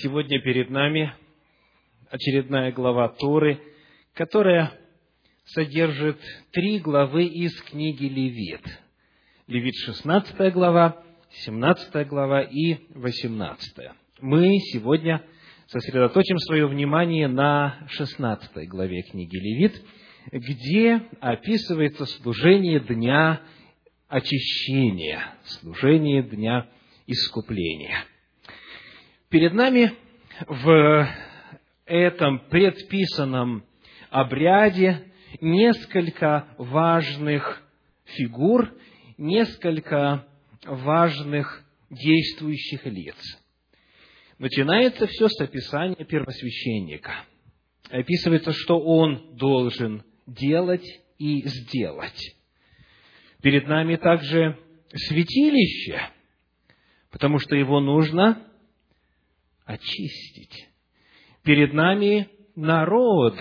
Сегодня перед нами очередная глава Торы, которая содержит три главы из книги Левит. Левит 16 глава, 17 глава и 18. Мы сегодня сосредоточим свое внимание на 16 главе книги Левит, где описывается служение Дня очищения, служение Дня искупления. Перед нами в этом предписанном обряде несколько важных фигур, несколько важных действующих лиц. Начинается все с описания первосвященника. Описывается, что он должен делать и сделать. Перед нами также святилище, потому что его нужно очистить. Перед нами народ,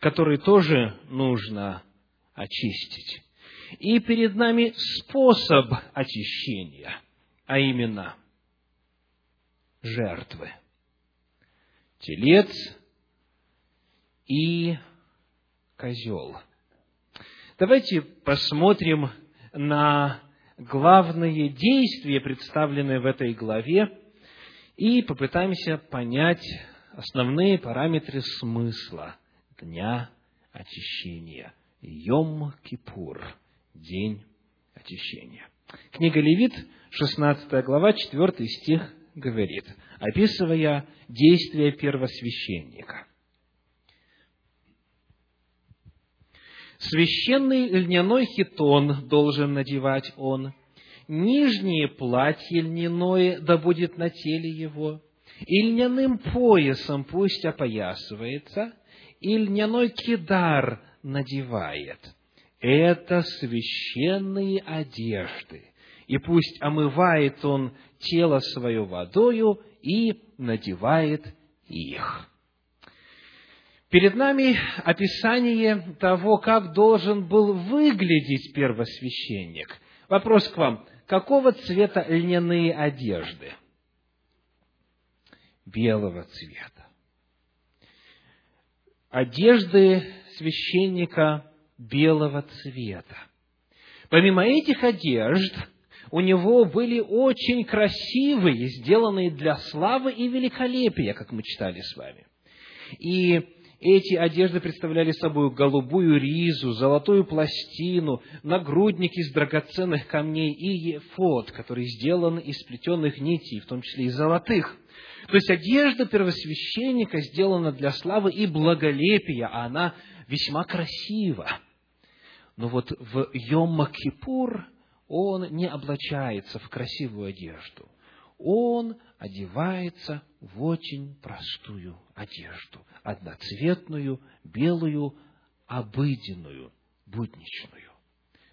который тоже нужно очистить. И перед нами способ очищения, а именно жертвы. Телец и козел. Давайте посмотрим на главные действия, представленные в этой главе, и попытаемся понять основные параметры смысла Дня очищения. Йом-Кипур, День очищения. Книга Левит, 16 глава, 4 стих говорит, описывая действия первосвященника. Священный льняной хитон должен надевать он, нижнее платье льняное да будет на теле его, и льняным поясом пусть опоясывается, и льняной кидар надевает. Это священные одежды, и пусть омывает он тело свое водою и надевает их. Перед нами описание того, как должен был выглядеть первосвященник. Вопрос к вам какого цвета льняные одежды? Белого цвета. Одежды священника белого цвета. Помимо этих одежд, у него были очень красивые, сделанные для славы и великолепия, как мы читали с вами. И эти одежды представляли собой голубую ризу, золотую пластину, нагрудник из драгоценных камней и ефот, который сделан из плетенных нитей, в том числе и золотых. То есть одежда первосвященника сделана для славы и благолепия, а она весьма красива. Но вот в Йом-Кипур он не облачается в красивую одежду. Он одевается в очень простую одежду, одноцветную, белую, обыденную, будничную.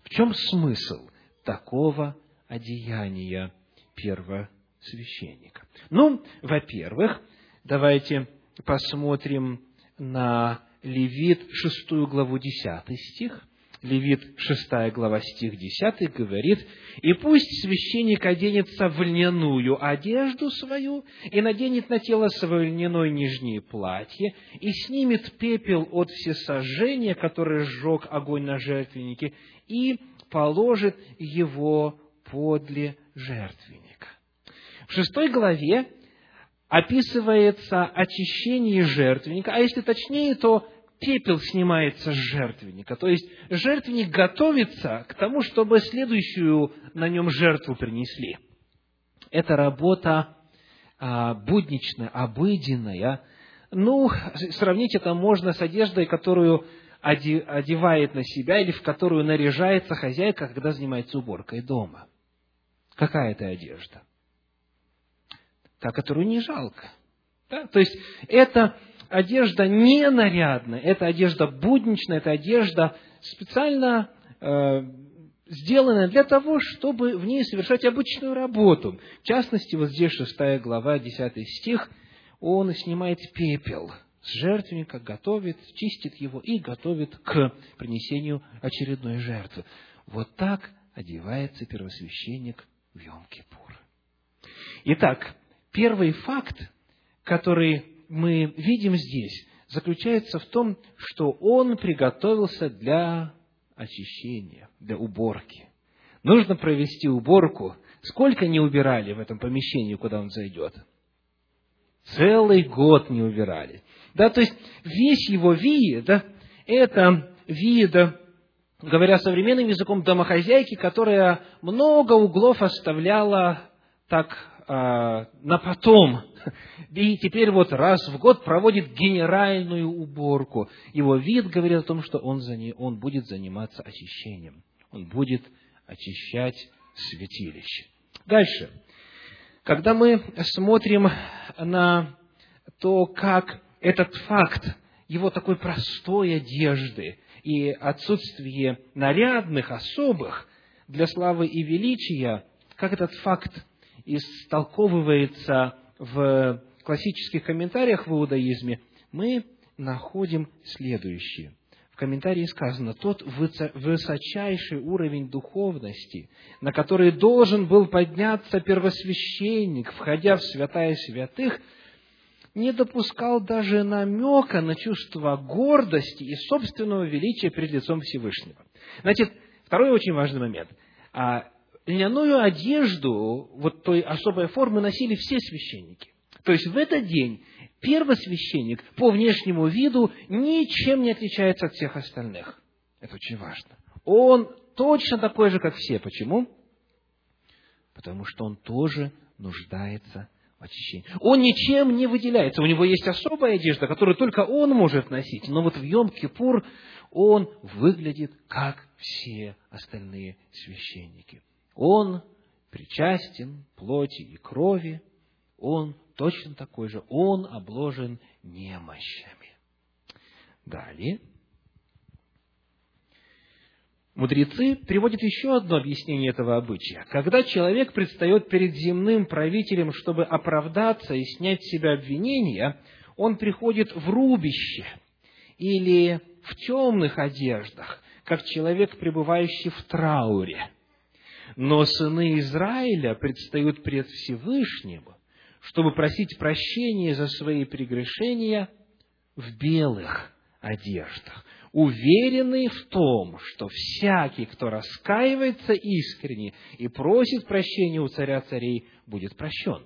В чем смысл такого одеяния первосвященника? Ну, во-первых, давайте посмотрим на Левит, шестую главу, десятый стих – Левит 6 глава стих 10 говорит, «И пусть священник оденется в льняную одежду свою, и наденет на тело свое льняное нижнее платье, и снимет пепел от всесожжения, которое сжег огонь на жертвеннике, и положит его подле жертвенника». В шестой главе описывается очищение жертвенника, а если точнее, то пепел снимается с жертвенника. То есть жертвенник готовится к тому, чтобы следующую на нем жертву принесли. Это работа а, будничная, обыденная. Ну, сравнить это можно с одеждой, которую одевает на себя или в которую наряжается хозяйка, когда занимается уборкой дома. Какая это одежда? Та, которую не жалко. Да? То есть это одежда не нарядная, это одежда будничная, это одежда специально э, сделанная для того, чтобы в ней совершать обычную работу. В частности, вот здесь шестая глава, десятый стих, он снимает пепел с жертвенника, готовит, чистит его и готовит к принесению очередной жертвы. Вот так одевается первосвященник в Йом-Кипур. Итак, первый факт, который мы видим здесь, заключается в том, что он приготовился для очищения, для уборки. Нужно провести уборку. Сколько не убирали в этом помещении, куда он зайдет? Целый год не убирали. Да, то есть весь его вид, это вид, говоря современным языком, домохозяйки, которая много углов оставляла так а, на потом. И теперь вот раз в год проводит генеральную уборку. Его вид говорит о том, что он, за не, он будет заниматься очищением. Он будет очищать святилище. Дальше. Когда мы смотрим на то, как этот факт его такой простой одежды и отсутствие нарядных, особых для славы и величия, как этот факт истолковывается в классических комментариях в иудаизме, мы находим следующее. В комментарии сказано, тот высочайший уровень духовности, на который должен был подняться первосвященник, входя в святая святых, не допускал даже намека на чувство гордости и собственного величия перед лицом Всевышнего. Значит, второй очень важный момент. А, льняную одежду вот той особой формы носили все священники. То есть в этот день первосвященник по внешнему виду ничем не отличается от всех остальных. Это очень важно. Он точно такой же, как все. Почему? Потому что он тоже нуждается в очищении. Он ничем не выделяется. У него есть особая одежда, которую только он может носить. Но вот в Йом-Кипур он выглядит, как все остальные священники. Он причастен плоти и крови, он точно такой же, он обложен немощами. Далее. Мудрецы приводят еще одно объяснение этого обычая. Когда человек предстает перед земным правителем, чтобы оправдаться и снять с себя обвинения, он приходит в рубище или в темных одеждах, как человек, пребывающий в трауре. Но сыны Израиля предстают пред Всевышним, чтобы просить прощения за свои прегрешения в белых одеждах, уверенные в том, что всякий, кто раскаивается искренне и просит прощения у царя царей, будет прощен.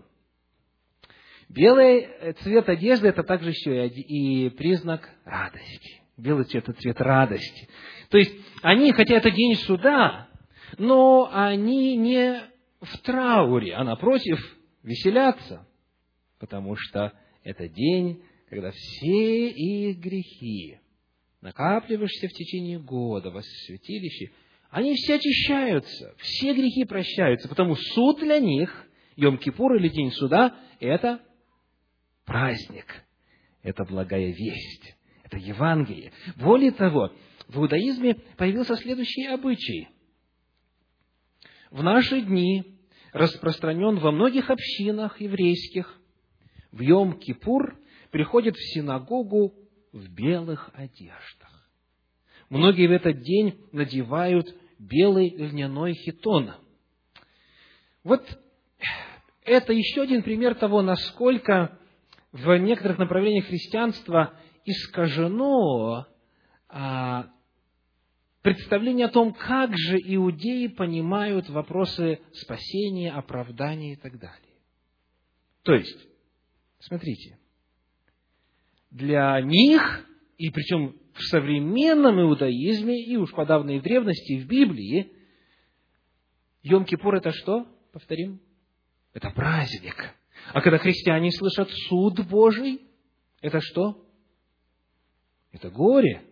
Белый цвет одежды – это также еще и признак радости. Белый цвет – это цвет радости. То есть, они, хотя это день суда, но они не в трауре, а напротив, веселятся, потому что это день, когда все их грехи, накапливаешься в течение года во святилище, они все очищаются, все грехи прощаются, потому суд для них, Йом-Кипур или День суда, это праздник, это благая весть, это Евангелие. Более того, в иудаизме появился следующий обычай – в наши дни распространен во многих общинах еврейских. В Йом-Кипур приходят в синагогу в белых одеждах. Многие в этот день надевают белый льняной хитон. Вот это еще один пример того, насколько в некоторых направлениях христианства искажено а, представление о том, как же иудеи понимают вопросы спасения, оправдания и так далее. То есть, смотрите, для них, и причем в современном иудаизме, и уж подавно и в древности, и в Библии, Йом-Кипур это что? Повторим. Это праздник. А когда христиане слышат суд Божий, это что? Это горе.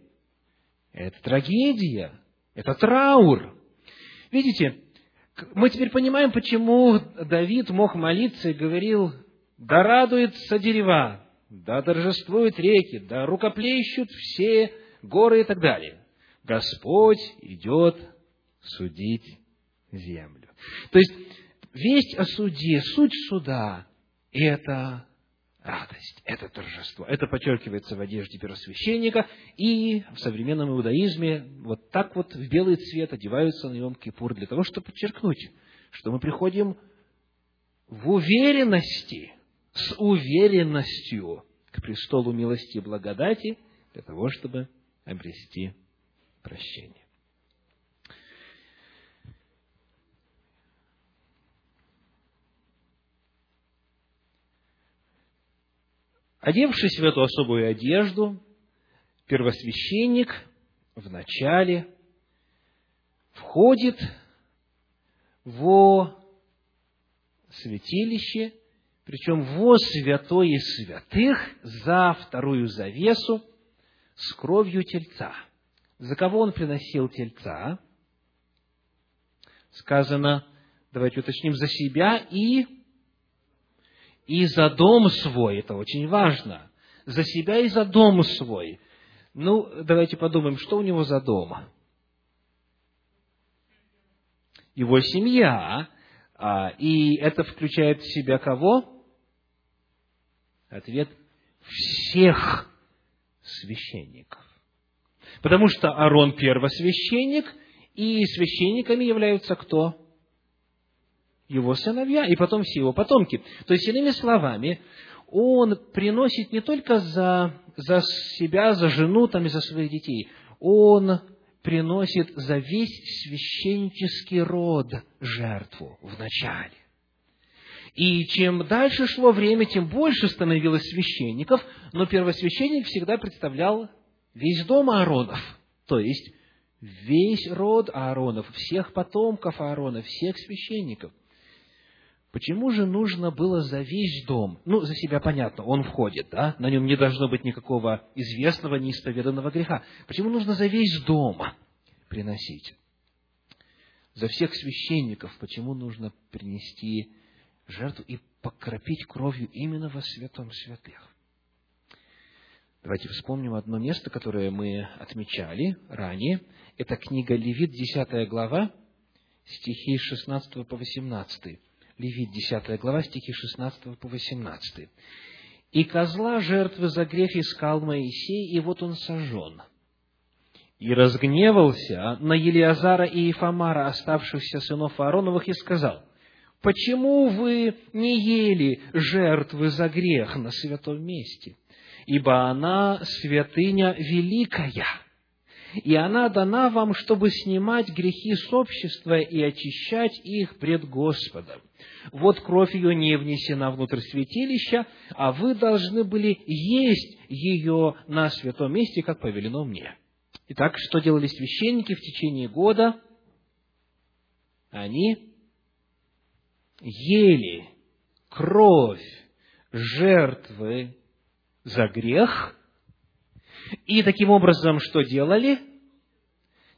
Это трагедия, это траур. Видите, мы теперь понимаем, почему Давид мог молиться и говорил, да радуются дерева, да торжествуют реки, да рукоплещут все горы и так далее. Господь идет судить землю. То есть, весть о суде, суть суда – это радость, это торжество. Это подчеркивается в одежде первосвященника, и в современном иудаизме вот так вот в белый цвет одеваются на Йом-Кипур для того, чтобы подчеркнуть, что мы приходим в уверенности, с уверенностью к престолу милости и благодати для того, чтобы обрести прощение. Одевшись в эту особую одежду, первосвященник вначале входит во святилище, причем во святое святых за вторую завесу с кровью тельца. За кого он приносил тельца? Сказано, давайте уточним, за себя и, и за дом свой. Это очень важно. За себя и за дом свой. Ну, давайте подумаем, что у него за дом? Его семья. А, и это включает в себя кого? Ответ – всех священников. Потому что Аарон первосвященник, и священниками являются кто? Его сыновья, и потом все его потомки. То есть, иными словами, он приносит не только за, за себя, за жену там, и за своих детей, он приносит за весь священнический род жертву в начале. И чем дальше шло время, тем больше становилось священников, но первосвященник всегда представлял весь дом Ааронов, то есть весь род Ааронов, всех потомков Аарона, всех священников. Почему же нужно было за весь дом? Ну, за себя понятно, он входит, да? На нем не должно быть никакого известного, неисповеданного греха. Почему нужно за весь дом приносить? За всех священников почему нужно принести жертву и покропить кровью именно во святом святых? Давайте вспомним одно место, которое мы отмечали ранее. Это книга Левит, 10 глава, стихи 16 по 18. Левит, 10 глава, стихи 16 по 18. «И козла жертвы за грех искал Моисей, и вот он сожжен. И разгневался на Елиазара и Ефамара, оставшихся сынов Аароновых, и сказал, «Почему вы не ели жертвы за грех на святом месте?» ибо она святыня великая, и она дана вам, чтобы снимать грехи с общества и очищать их пред Господом. Вот кровь ее не внесена внутрь святилища, а вы должны были есть ее на святом месте, как повелено мне. Итак, что делали священники в течение года? Они ели кровь жертвы за грех. И таким образом что делали?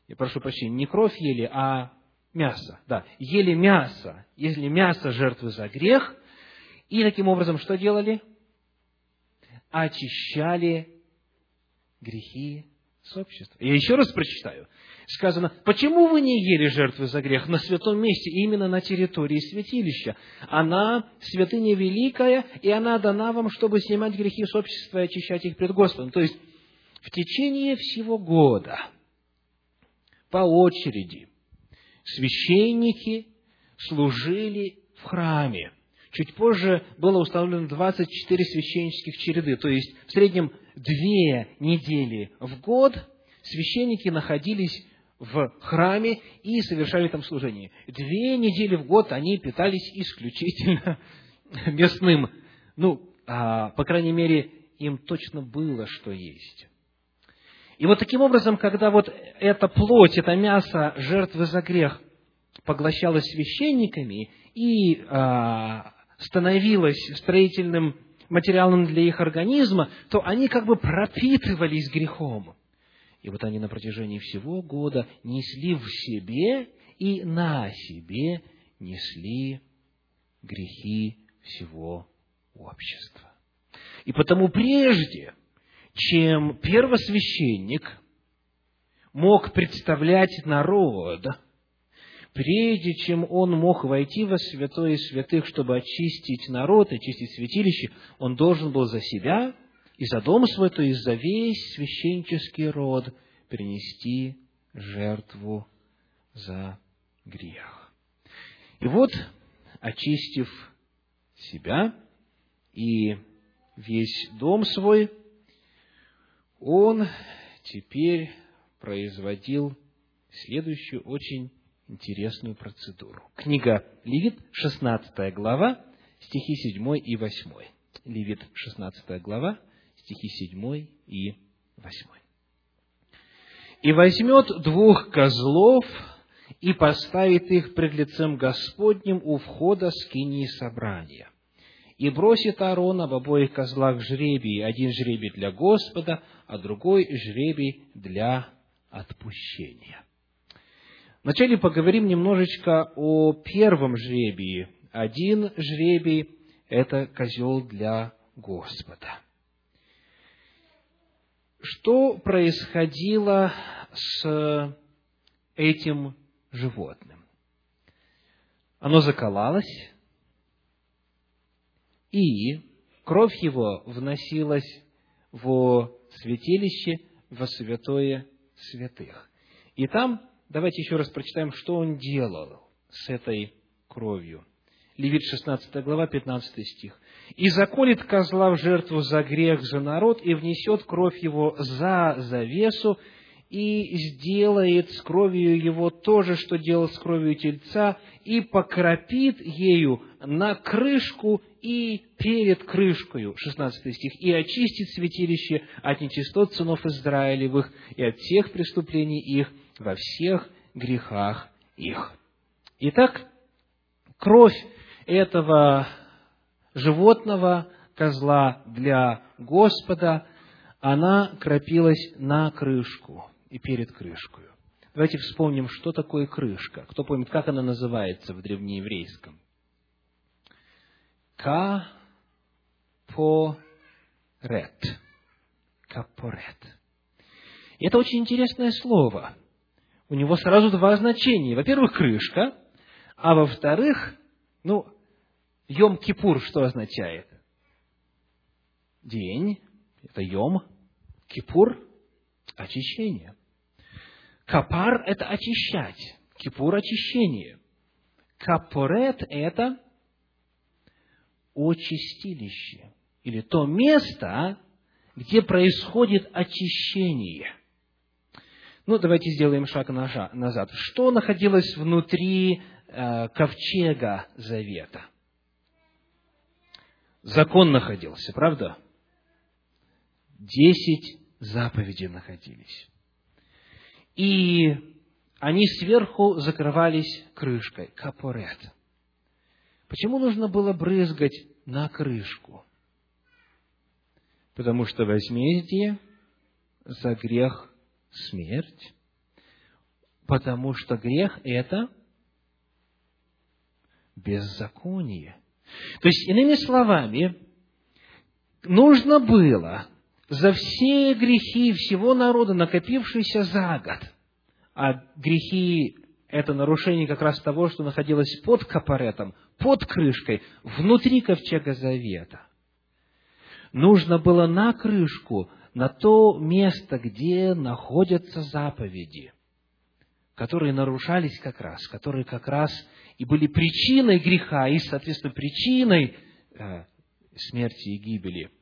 Я прошу прощения, не кровь ели, а мясо. Да, ели мясо. Ели мясо жертвы за грех. И таким образом что делали? Очищали грехи с общества. Я еще раз прочитаю. Сказано, почему вы не ели жертвы за грех на святом месте, именно на территории святилища? Она святыня великая, и она дана вам, чтобы снимать грехи с общества и очищать их пред Господом. То есть, в течение всего года, по очереди, священники служили в храме. Чуть позже было установлено 24 священнических череды, то есть в среднем две недели в год священники находились в храме и совершали там служение. Две недели в год они питались исключительно местным. Ну, а, по крайней мере, им точно было что есть. И вот таким образом, когда вот эта плоть, это мясо жертвы за грех поглощалось священниками и а, становилось строительным материалом для их организма, то они как бы пропитывались грехом. И вот они на протяжении всего года несли в себе и на себе несли грехи всего общества. И потому прежде, чем первосвященник мог представлять народ, прежде чем он мог войти во святое святых, чтобы очистить народ, очистить святилище, он должен был за себя и за дом свой, то есть за весь священческий род принести жертву за грех. И вот, очистив себя, и весь дом свой, он теперь производил следующую очень интересную процедуру. Книга Левит, 16 глава, стихи 7 и 8. Левит, 16 глава, стихи 7 и 8. «И возьмет двух козлов, и поставит их пред лицем Господним у входа скинии собрания. И бросит Аарон об обоих козлах жребий, один жребий для Господа, а другой жребий для отпущения. Вначале поговорим немножечко о первом жребии. Один жребий – это козел для Господа. Что происходило с этим животным? Оно заколалось, и кровь его вносилась в святилище, во святое святых. И там, давайте еще раз прочитаем, что он делал с этой кровью. Левит 16 глава, 15 стих. «И заколет козла в жертву за грех за народ, и внесет кровь его за завесу, и сделает с кровью его то же, что делал с кровью тельца, и покропит ею на крышку и перед крышкою, 16 стих, и очистит святилище от нечистот сынов Израилевых и от всех преступлений их во всех грехах их. Итак, кровь этого животного, козла для Господа, она кропилась на крышку и перед крышкой. Давайте вспомним, что такое крышка. Кто помнит, как она называется в древнееврейском? Капорет. Капорет. И это очень интересное слово. У него сразу два значения. Во-первых, крышка, а во-вторых, ну, Йом-Кипур что означает? День, это Йом, Кипур, очищение. Капар – это очищать. Кипур – очищение. Капорет – это очистилище. Или то место, где происходит очищение. Ну, давайте сделаем шаг назад. Что находилось внутри э, ковчега завета? Закон находился, правда? Десять заповедей находились и они сверху закрывались крышкой, капорет. Почему нужно было брызгать на крышку? Потому что возмездие за грех смерть, потому что грех – это беззаконие. То есть, иными словами, нужно было за все грехи всего народа, накопившиеся за год. А грехи – это нарушение как раз того, что находилось под капаретом, под крышкой, внутри ковчега завета. Нужно было на крышку, на то место, где находятся заповеди, которые нарушались как раз, которые как раз и были причиной греха, и, соответственно, причиной э, смерти и гибели –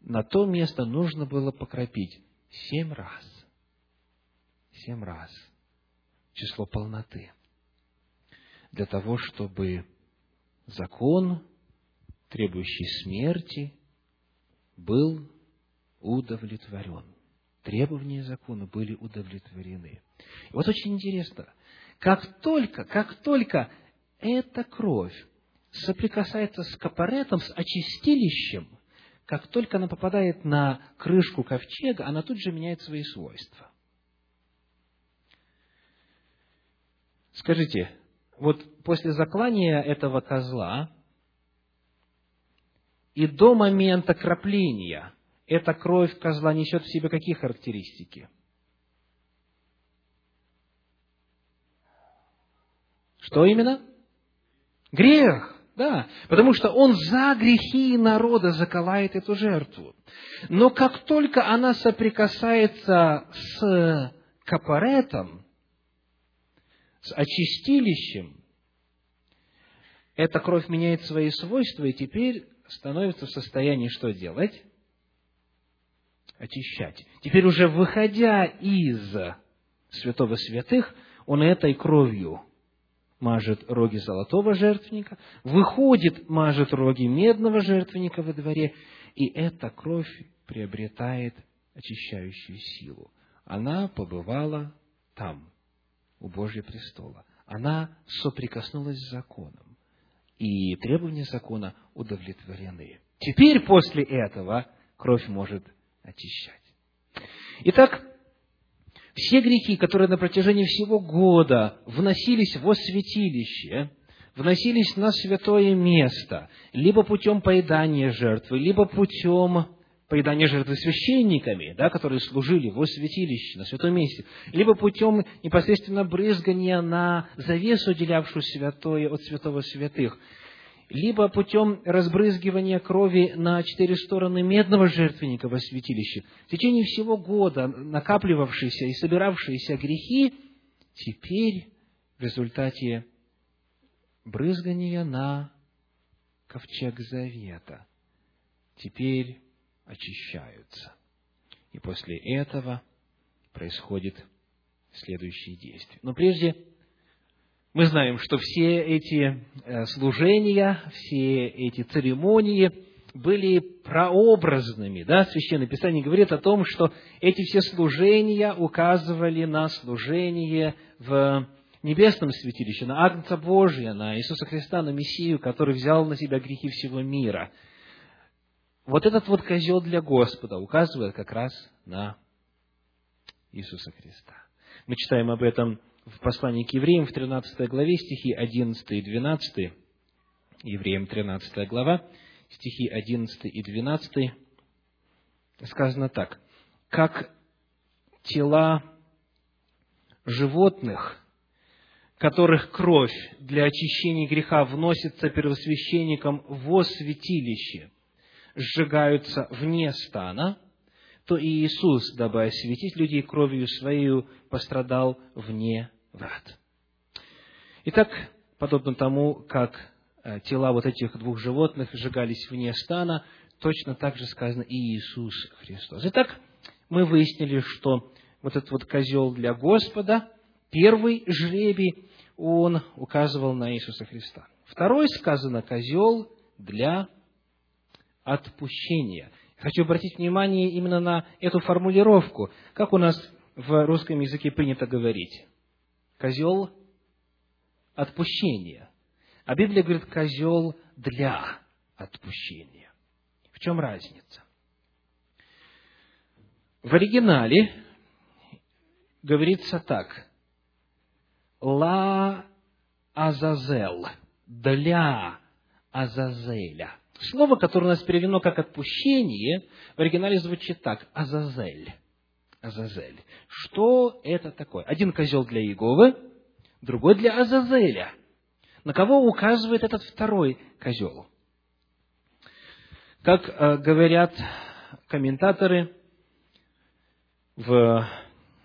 на то место нужно было покропить семь раз. Семь раз. Число полноты. Для того, чтобы закон, требующий смерти, был удовлетворен. Требования закона были удовлетворены. И вот очень интересно, как только, как только эта кровь соприкасается с капаретом, с очистилищем – как только она попадает на крышку ковчега, она тут же меняет свои свойства. Скажите, вот после заклания этого козла и до момента крапления эта кровь козла несет в себе какие характеристики? Что именно? Грех. Да, потому что он за грехи народа заколает эту жертву. Но как только она соприкасается с капаретом, с очистилищем, эта кровь меняет свои свойства, и теперь становится в состоянии что делать? Очищать. Теперь уже выходя из святого святых, он этой кровью мажет роги золотого жертвенника, выходит, мажет роги медного жертвенника во дворе, и эта кровь приобретает очищающую силу. Она побывала там, у Божьего престола. Она соприкоснулась с законом, и требования закона удовлетворены. Теперь после этого кровь может очищать. Итак, все грехи, которые на протяжении всего года вносились во святилище, вносились на святое место, либо путем поедания жертвы, либо путем поедания жертвы священниками, да, которые служили во святилище, на святом месте, либо путем непосредственно брызгания на завесу, отделявшую святое от святого святых – либо путем разбрызгивания крови на четыре стороны медного жертвенника во святилище, в течение всего года накапливавшиеся и собиравшиеся грехи, теперь в результате брызгания на ковчег завета, теперь очищаются. И после этого происходит следующие действия. Но прежде мы знаем, что все эти э, служения, все эти церемонии были прообразными. Да? Священное Писание говорит о том, что эти все служения указывали на служение в небесном святилище, на Агнца Божия, на Иисуса Христа, на Мессию, который взял на себя грехи всего мира. Вот этот вот козел для Господа указывает как раз на Иисуса Христа. Мы читаем об этом в послании к евреям в 13 главе, стихи 11 и 12, евреям 13 глава, стихи 11 и 12, сказано так. «Как тела животных, которых кровь для очищения греха вносится первосвященником во святилище, сжигаются вне стана, то и Иисус, дабы осветить людей кровью Своей, пострадал вне врат. Итак, подобно тому, как э, тела вот этих двух животных сжигались вне стана, точно так же сказано и Иисус Христос. Итак, мы выяснили, что вот этот вот козел для Господа, первый жребий, он указывал на Иисуса Христа. Второй сказано козел для отпущения. Хочу обратить внимание именно на эту формулировку. Как у нас в русском языке принято говорить? Козел отпущения. А Библия говорит козел для отпущения. В чем разница? В оригинале говорится так. Ла Азазел. Для Азазеля. Слово, которое у нас переведено как «отпущение», в оригинале звучит так – «азазель». Азазель. Что это такое? Один козел для Иеговы, другой для Азазеля. На кого указывает этот второй козел? Как э, говорят комментаторы, в,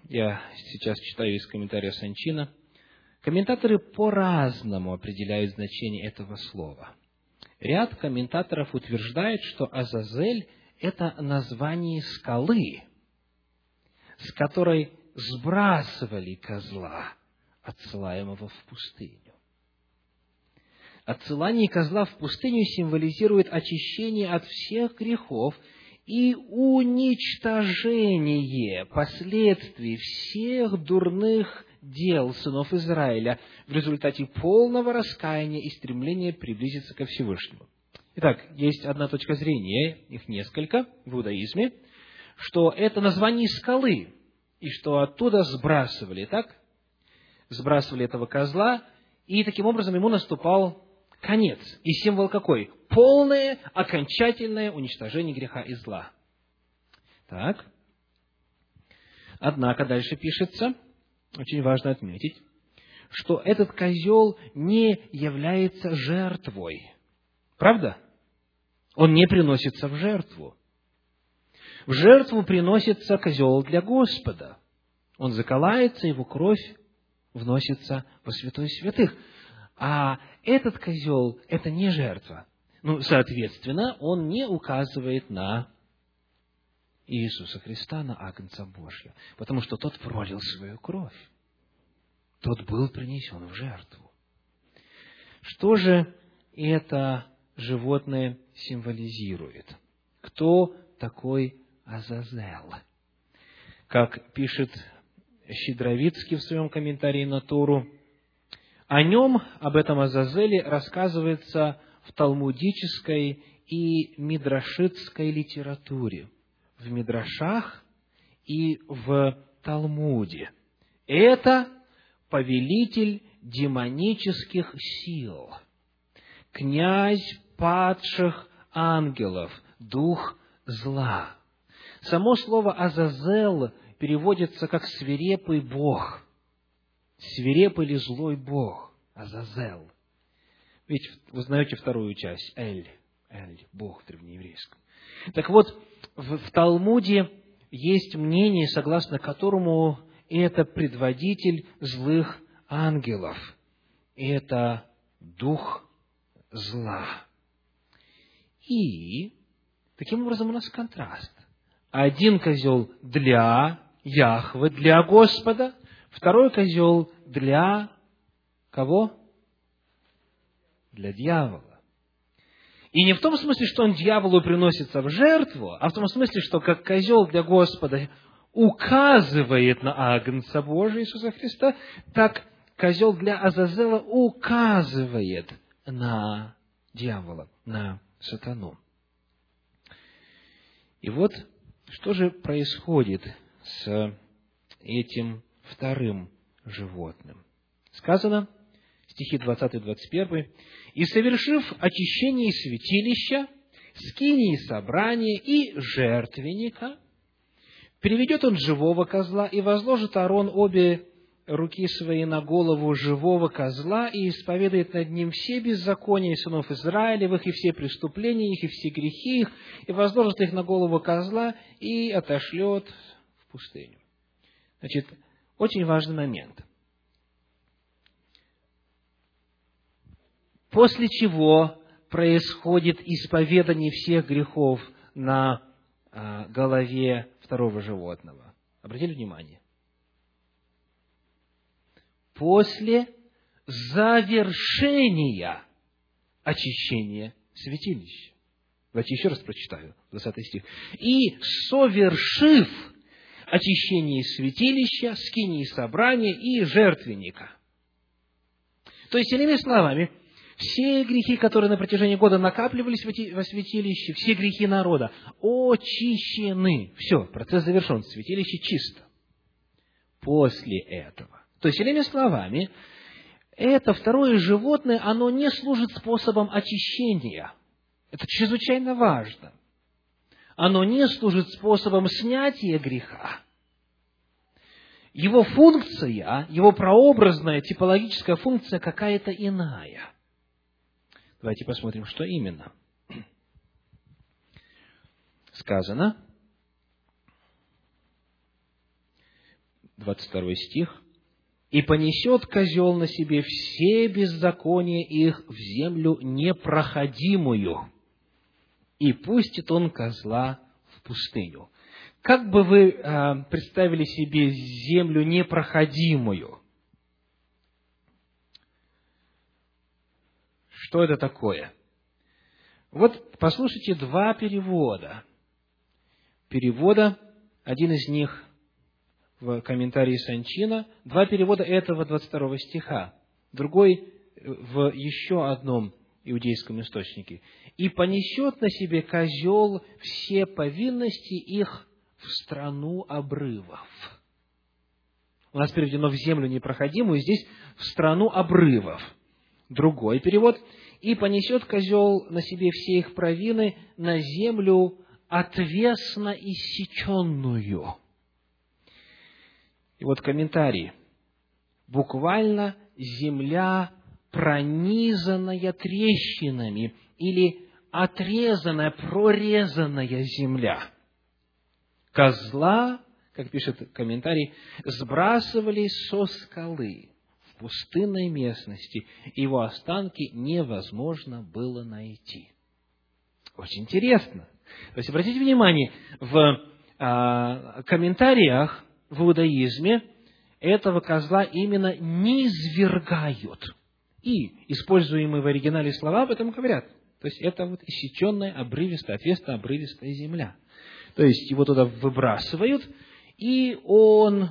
я сейчас читаю из комментария Санчина, комментаторы по-разному определяют значение этого слова – Ряд комментаторов утверждает, что Азазель – это название скалы, с которой сбрасывали козла, отсылаемого в пустыню. Отсылание козла в пустыню символизирует очищение от всех грехов и уничтожение последствий всех дурных дел сынов Израиля в результате полного раскаяния и стремления приблизиться ко Всевышнему. Итак, есть одна точка зрения, их несколько в иудаизме, что это название скалы, и что оттуда сбрасывали, так? Сбрасывали этого козла, и таким образом ему наступал конец. И символ какой? Полное, окончательное уничтожение греха и зла. Так. Однако дальше пишется, очень важно отметить, что этот козел не является жертвой. Правда? Он не приносится в жертву. В жертву приносится козел для Господа. Он заколается, его кровь вносится во святой святых. А этот козел – это не жертва. Ну, соответственно, он не указывает на Иисуса Христа, на Агнца Божьего, потому что тот пролил свою кровь. Тот был принесен в жертву. Что же это животное символизирует? Кто такой Азазел? Как пишет Щедровицкий в своем комментарии на Тору, о нем, об этом Азазеле, рассказывается в талмудической и мидрашитской литературе, в мидрашах и в Талмуде. Это повелитель демонических сил, князь падших ангелов, дух зла. Само слово «азазел» переводится как «свирепый бог», свирепый или злой бог, Азазел. Ведь вы знаете вторую часть, Эль, Эль, бог в древнееврейском. Так вот, в, в Талмуде есть мнение, согласно которому это предводитель злых ангелов. Это дух зла. И таким образом у нас контраст. Один козел для Яхвы, для Господа, второй козел для кого? Для дьявола. И не в том смысле, что он дьяволу приносится в жертву, а в том смысле, что как козел для Господа указывает на Агнца Божия Иисуса Христа, так козел для Азазела указывает на дьявола, на сатану. И вот, что же происходит с этим вторым животным? Сказано, стихи 20-21, «И совершив очищение святилища, скинии собрания и жертвенника, приведет он живого козла и возложит Аарон обе руки свои на голову живого козла и исповедает над ним все беззакония сынов Израилевых, и все преступления их, и все грехи их, и возложит их на голову козла и отошлет в пустыню. Значит, очень важный момент. После чего происходит исповедание всех грехов на а, голове второго животного. Обратили внимание? После завершения очищения святилища. Давайте еще раз прочитаю, 20 стих. «И, совершив очищение святилища, скинии собрания и жертвенника». То есть, иными словами, все грехи, которые на протяжении года накапливались во святилище, все грехи народа, очищены. Все, процесс завершен, святилище чисто. После этого. То есть, иными словами, это второе животное, оно не служит способом очищения. Это чрезвычайно важно. Оно не служит способом снятия греха. Его функция, его прообразная, типологическая функция какая-то иная – Давайте посмотрим, что именно. Сказано, 22 стих, «И понесет козел на себе все беззакония их в землю непроходимую, и пустит он козла в пустыню». Как бы вы э, представили себе землю непроходимую? Что это такое? Вот послушайте два перевода. Перевода, один из них в комментарии Санчина, два перевода этого 22 стиха, другой в еще одном иудейском источнике. «И понесет на себе козел все повинности их в страну обрывов». У нас переведено в землю непроходимую, здесь в страну обрывов. Другой перевод. «И понесет козел на себе все их провины на землю отвесно иссеченную». И вот комментарий. Буквально земля, пронизанная трещинами, или отрезанная, прорезанная земля. Козла, как пишет комментарий, сбрасывали со скалы в пустынной местности, его останки невозможно было найти. Очень интересно. То есть, обратите внимание, в а, комментариях в иудаизме этого козла именно низвергают. И используемые в оригинале слова об этом говорят. То есть, это вот иссеченная, обрывистая, ответственная, обрывистая земля. То есть, его туда выбрасывают, и он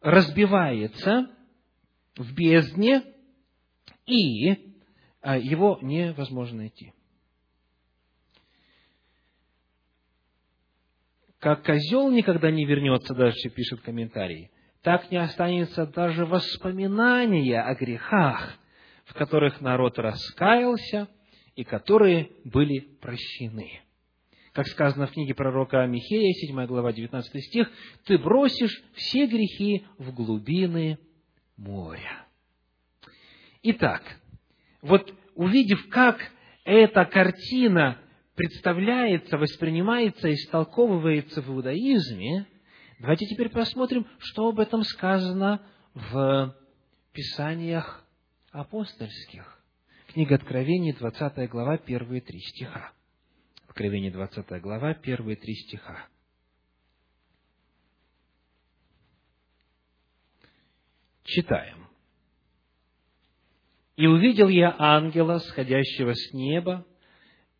разбивается в бездне, и а, его невозможно найти. Как козел никогда не вернется, дальше пишет комментарий, так не останется даже воспоминания о грехах, в которых народ раскаялся и которые были прощены. Как сказано в книге пророка Михея, 7 глава, 19 стих, «Ты бросишь все грехи в глубины моря». Итак, вот увидев, как эта картина представляется, воспринимается, истолковывается в иудаизме, давайте теперь посмотрим, что об этом сказано в Писаниях апостольских. Книга Откровений, 20 глава, первые три стиха. Откровение, 20 глава, первые три стиха. Читаем. И увидел я ангела, сходящего с неба,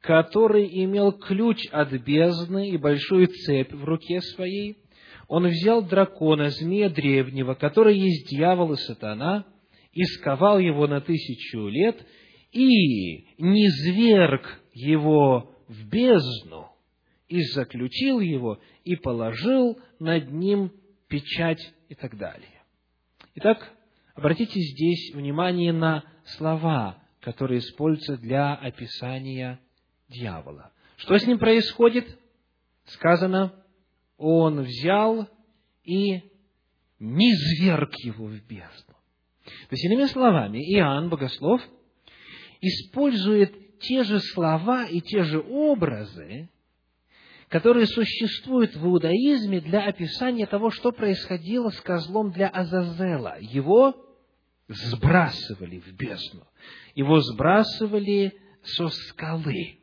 который имел ключ от бездны и большую цепь в руке своей. Он взял дракона, змея древнего, который есть дьявол и сатана, и сковал его на тысячу лет, и низверг его в бездну, и заключил его, и положил над ним печать и так далее. Итак, обратите здесь внимание на слова, которые используются для описания дьявола. Что с ним происходит? Сказано, он взял и низверг его в бездну. То есть, иными словами, Иоанн, богослов, использует те же слова и те же образы, которые существуют в иудаизме для описания того, что происходило с козлом для Азазела. Его сбрасывали в бездну. Его сбрасывали со скалы.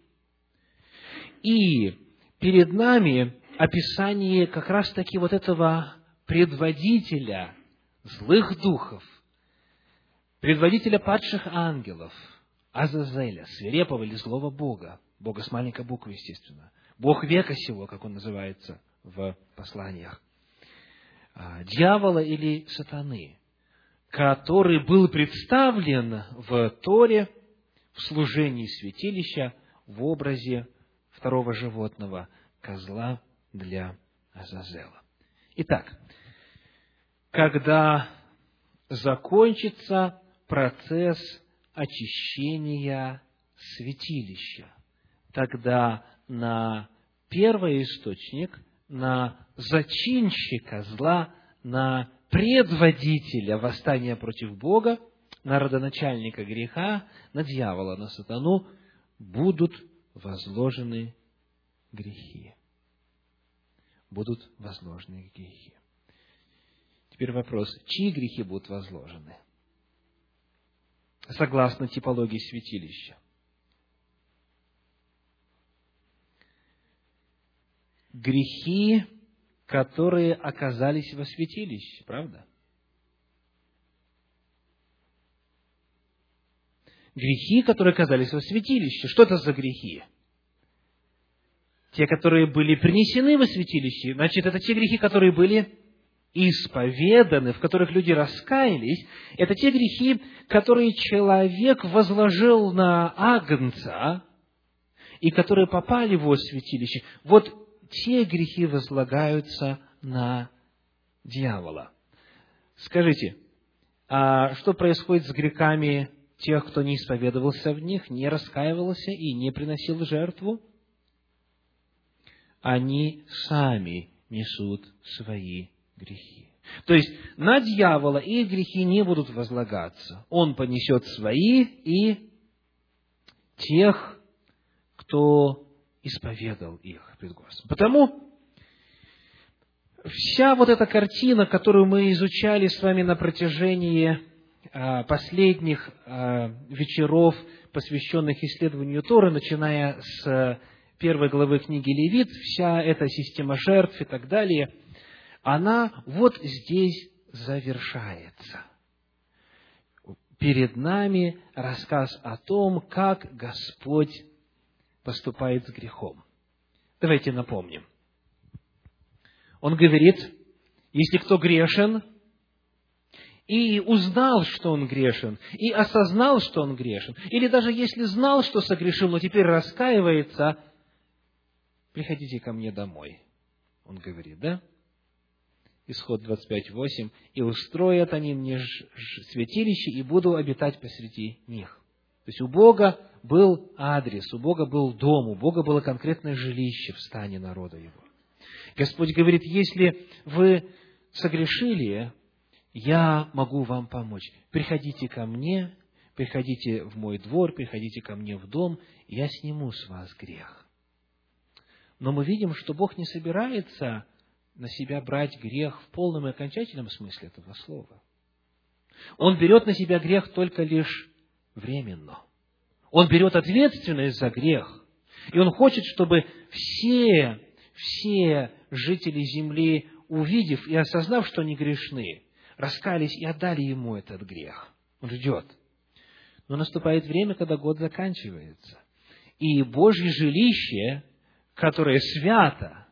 И перед нами описание как раз-таки вот этого предводителя злых духов, предводителя падших ангелов, Азазеля, свирепого или злого Бога, Бога с маленькой буквы, естественно, Бог века сего, как он называется в посланиях, а, дьявола или сатаны, который был представлен в Торе в служении святилища в образе второго животного, козла для Азазела. Итак, когда закончится процесс очищения святилища, тогда на первый источник, на зачинщика зла, на предводителя восстания против Бога, на родоначальника греха, на дьявола, на сатану будут возложены грехи. Будут возложены грехи. Теперь вопрос, чьи грехи будут возложены? Согласно типологии святилища. Грехи которые оказались во святилище, правда? Грехи, которые оказались во святилище. Что это за грехи? Те, которые были принесены во святилище, значит, это те грехи, которые были исповеданы, в которых люди раскаялись, это те грехи, которые человек возложил на Агнца, и которые попали в святилище. Вот те грехи возлагаются на дьявола. Скажите, а что происходит с грехами тех, кто не исповедовался в них, не раскаивался и не приносил жертву? Они сами несут свои грехи. То есть на дьявола их грехи не будут возлагаться. Он понесет свои и тех, кто исповедал их пред Господом. Потому вся вот эта картина, которую мы изучали с вами на протяжении последних а, вечеров, посвященных исследованию Торы, начиная с первой главы книги Левит, вся эта система жертв и так далее, она вот здесь завершается. Перед нами рассказ о том, как Господь поступает с грехом. Давайте напомним. Он говорит, если кто грешен, и узнал, что он грешен, и осознал, что он грешен, или даже если знал, что согрешил, но теперь раскаивается, приходите ко мне домой. Он говорит, да? Исход 25.8. «И устроят они мне святилище, и буду обитать посреди них». То есть у Бога был адрес, у Бога был дом, у Бога было конкретное жилище в стане народа Его. Господь говорит, если вы согрешили, я могу вам помочь. Приходите ко мне, приходите в мой двор, приходите ко мне в дом, я сниму с вас грех. Но мы видим, что Бог не собирается на себя брать грех в полном и окончательном смысле этого слова. Он берет на себя грех только лишь временно. Он берет ответственность за грех. И он хочет, чтобы все, все жители земли, увидев и осознав, что они грешны, раскались и отдали ему этот грех. Он ждет. Но наступает время, когда год заканчивается. И Божье жилище, которое свято,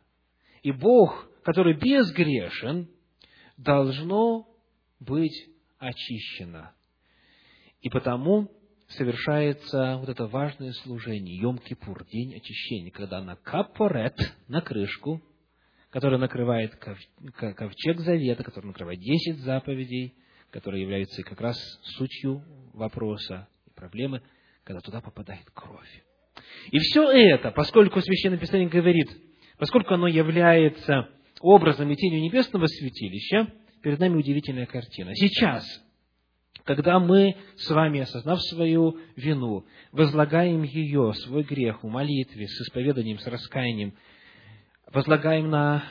и Бог, который безгрешен, должно быть очищено. И потому совершается вот это важное служение, Йом-Кипур, день очищения, когда на капорет, на крышку, которая накрывает ковчег завета, который накрывает десять заповедей, которые являются как раз сутью вопроса и проблемы, когда туда попадает кровь. И все это, поскольку Священное Писание говорит, поскольку оно является образом и тенью небесного святилища, перед нами удивительная картина. Сейчас, когда мы с вами, осознав свою вину, возлагаем ее, свой грех в молитве, с исповеданием, с раскаянием, возлагаем на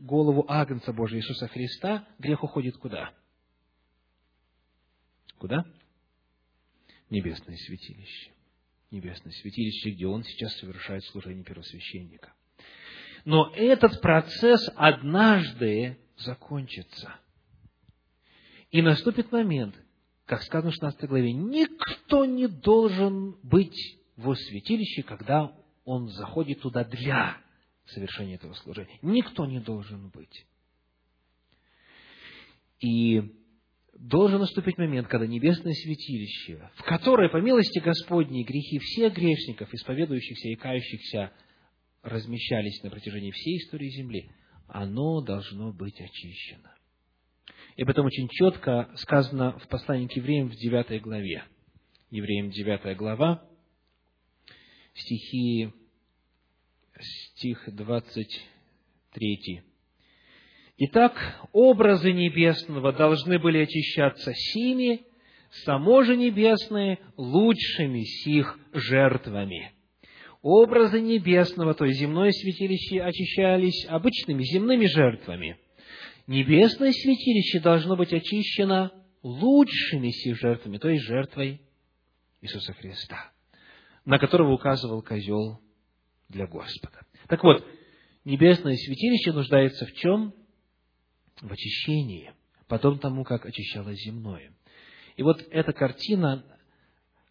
голову Агнца Божия Иисуса Христа, грех уходит куда? Куда? Небесное святилище. Небесное святилище, где он сейчас совершает служение первосвященника. Но этот процесс однажды закончится. И наступит момент, как сказано в 16 главе, никто не должен быть в святилище, когда он заходит туда для совершения этого служения. Никто не должен быть. И должен наступить момент, когда небесное святилище, в которое, по милости Господней, грехи всех грешников, исповедующихся и кающихся, размещались на протяжении всей истории Земли, оно должно быть очищено. И об этом очень четко сказано в послании к евреям в 9 главе. Евреям 9 глава, стихи, стих 23. Итак, образы небесного должны были очищаться сими, само же небесное лучшими сих жертвами – образы небесного, то есть земное святилище, очищались обычными земными жертвами. Небесное святилище должно быть очищено лучшими сих жертвами, то есть жертвой Иисуса Христа, на которого указывал козел для Господа. Так вот, небесное святилище нуждается в чем? В очищении, потом тому, как очищалось земное. И вот эта картина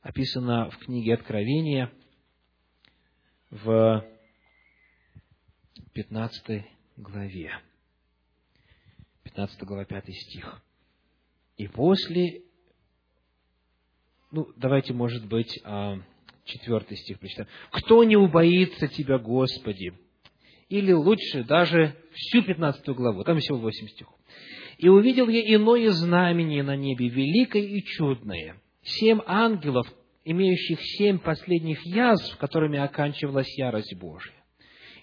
описана в книге Откровения – в 15 главе. 15 глава, 5 стих. И после, ну, давайте, может быть, а, четвертый стих прочитаем. «Кто не убоится Тебя, Господи?» Или лучше даже всю 15 главу, там всего 8 стихов. «И увидел я иное знамение на небе, великое и чудное. Семь ангелов, имеющих семь последних язв, которыми оканчивалась ярость Божия.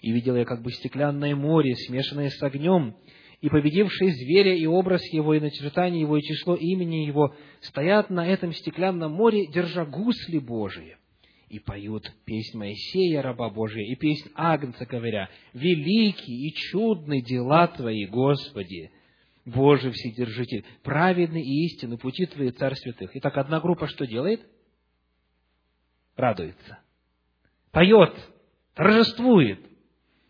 И видел я как бы стеклянное море, смешанное с огнем, и победивший зверя и образ его, и начертание его, и число имени его, стоят на этом стеклянном море, держа гусли Божии, и поют песнь Моисея, раба Божия, и песнь Агнца, говоря, «Великие и чудны дела Твои, Господи, Боже Вседержитель, праведны и истинны пути Твои, Царь Святых». Итак, одна группа что делает – радуется, поет, торжествует.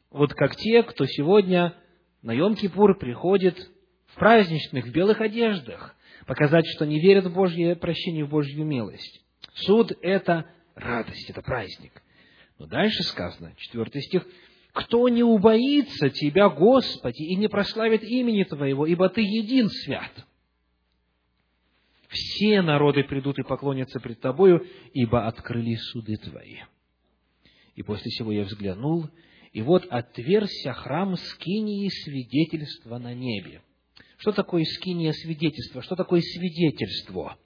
Вот как те, кто сегодня на Йом-Кипур приходит в праздничных, в белых одеждах, показать, что не верят в Божье прощение, в Божью милость. Суд – это радость, это праздник. Но дальше сказано, четвертый стих, «Кто не убоится Тебя, Господи, и не прославит имени Твоего, ибо Ты един свят». Все народы придут и поклонятся пред Тобою, ибо открыли суды Твои. И после всего я взглянул, и вот отверся храм скинии свидетельства на небе. Что такое скиния свидетельства? Что такое свидетельство?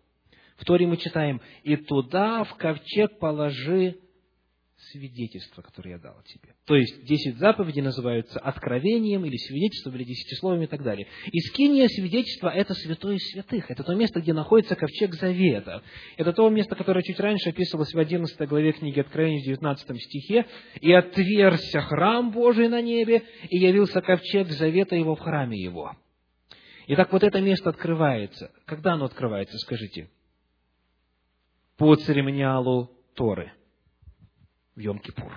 В Торе мы читаем, «И туда в ковчег положи свидетельство, которое я дал тебе. То есть, десять заповедей называются откровением или свидетельством, или десятисловием и так далее. Искиния свидетельства – это святое святых. Это то место, где находится ковчег Завета. Это то место, которое чуть раньше описывалось в 11 главе книги Откровения, в 19 стихе. «И отверся храм Божий на небе, и явился ковчег Завета его в храме его». Итак, вот это место открывается. Когда оно открывается, скажите? По церемониалу Торы – в Йом-Кипур.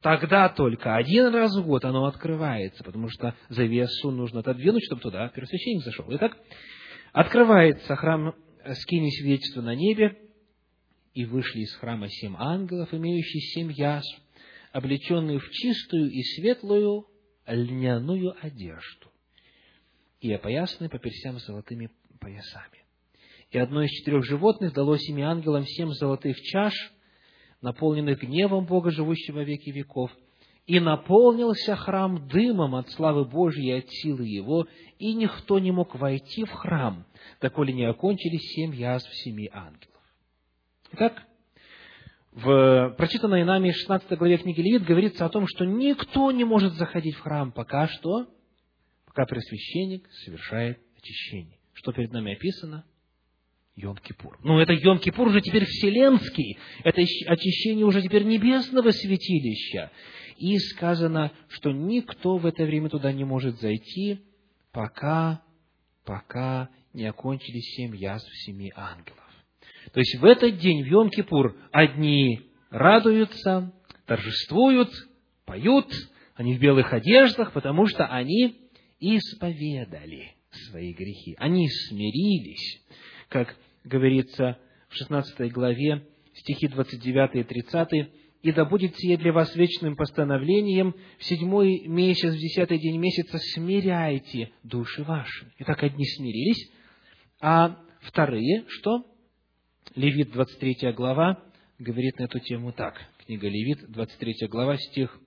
Тогда только один раз в год оно открывается, потому что завесу нужно отодвинуть, чтобы туда первосвященник зашел. Итак, открывается храм скини свидетельства на небе, и вышли из храма семь ангелов, имеющие семь язв, облеченные в чистую и светлую льняную одежду, и опоясанные по персям золотыми поясами. И одно из четырех животных дало семи ангелам семь золотых чаш, наполненных гневом Бога, живущего веки веков, и наполнился храм дымом от славы Божьей и от силы Его, и никто не мог войти в храм, доколе не окончились семь язв семи ангелов. Итак, в прочитанной нами 16 главе книги Левит говорится о том, что никто не может заходить в храм, пока что, пока пресвященник совершает очищение. Что перед нами описано? Йом-Кипур. Но это Йом-Кипур уже теперь вселенский, это очищение уже теперь небесного святилища. И сказано, что никто в это время туда не может зайти, пока, пока не окончились семь язв семи ангелов. То есть в этот день, в Йом-Кипур, одни радуются, торжествуют, поют, они в белых одеждах, потому что они исповедали свои грехи, они смирились, как говорится в 16 главе, стихи 29 и 30, «И да будет сие для вас вечным постановлением, в седьмой месяц, в десятый день месяца смиряйте души ваши». Итак, одни смирились, а вторые, что? Левит, 23 глава, говорит на эту тему так. Книга Левит, 23 глава, стих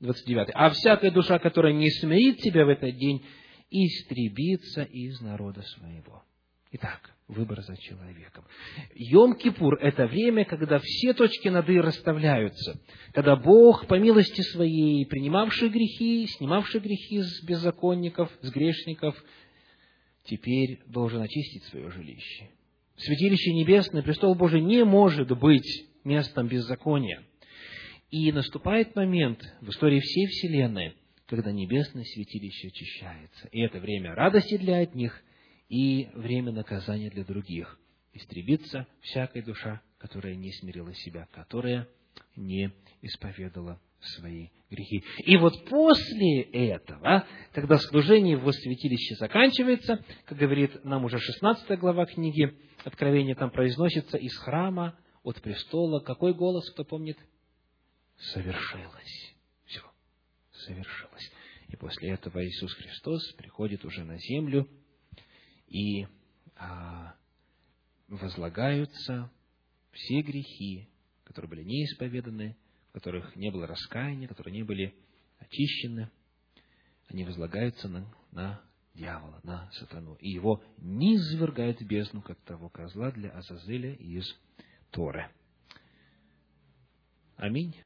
29. «А всякая душа, которая не смирит себя в этот день, истребится из народа своего». Итак, выбор за человеком. Йом-Кипур – это время, когда все точки над «и» расставляются, когда Бог, по милости Своей, принимавший грехи, снимавший грехи с беззаконников, с грешников, теперь должен очистить свое жилище. Святилище Небесное, престол Божий не может быть местом беззакония. И наступает момент в истории всей Вселенной, когда небесное святилище очищается. И это время радости для одних – и время наказания для других. Истребится всякая душа, которая не смирила себя, которая не исповедала свои грехи. И вот после этого, когда служение в святилище заканчивается, как говорит нам уже 16 глава книги Откровения, там произносится из храма, от престола, какой голос, кто помнит? Совершилось. Все, совершилось. И после этого Иисус Христос приходит уже на землю, и а, возлагаются все грехи, которые были неисповеданы, в которых не было раскаяния, которые не были очищены, они возлагаются на, на дьявола, на сатану. И его не извергают в бездну, как того козла для Азазеля из Торы. Аминь.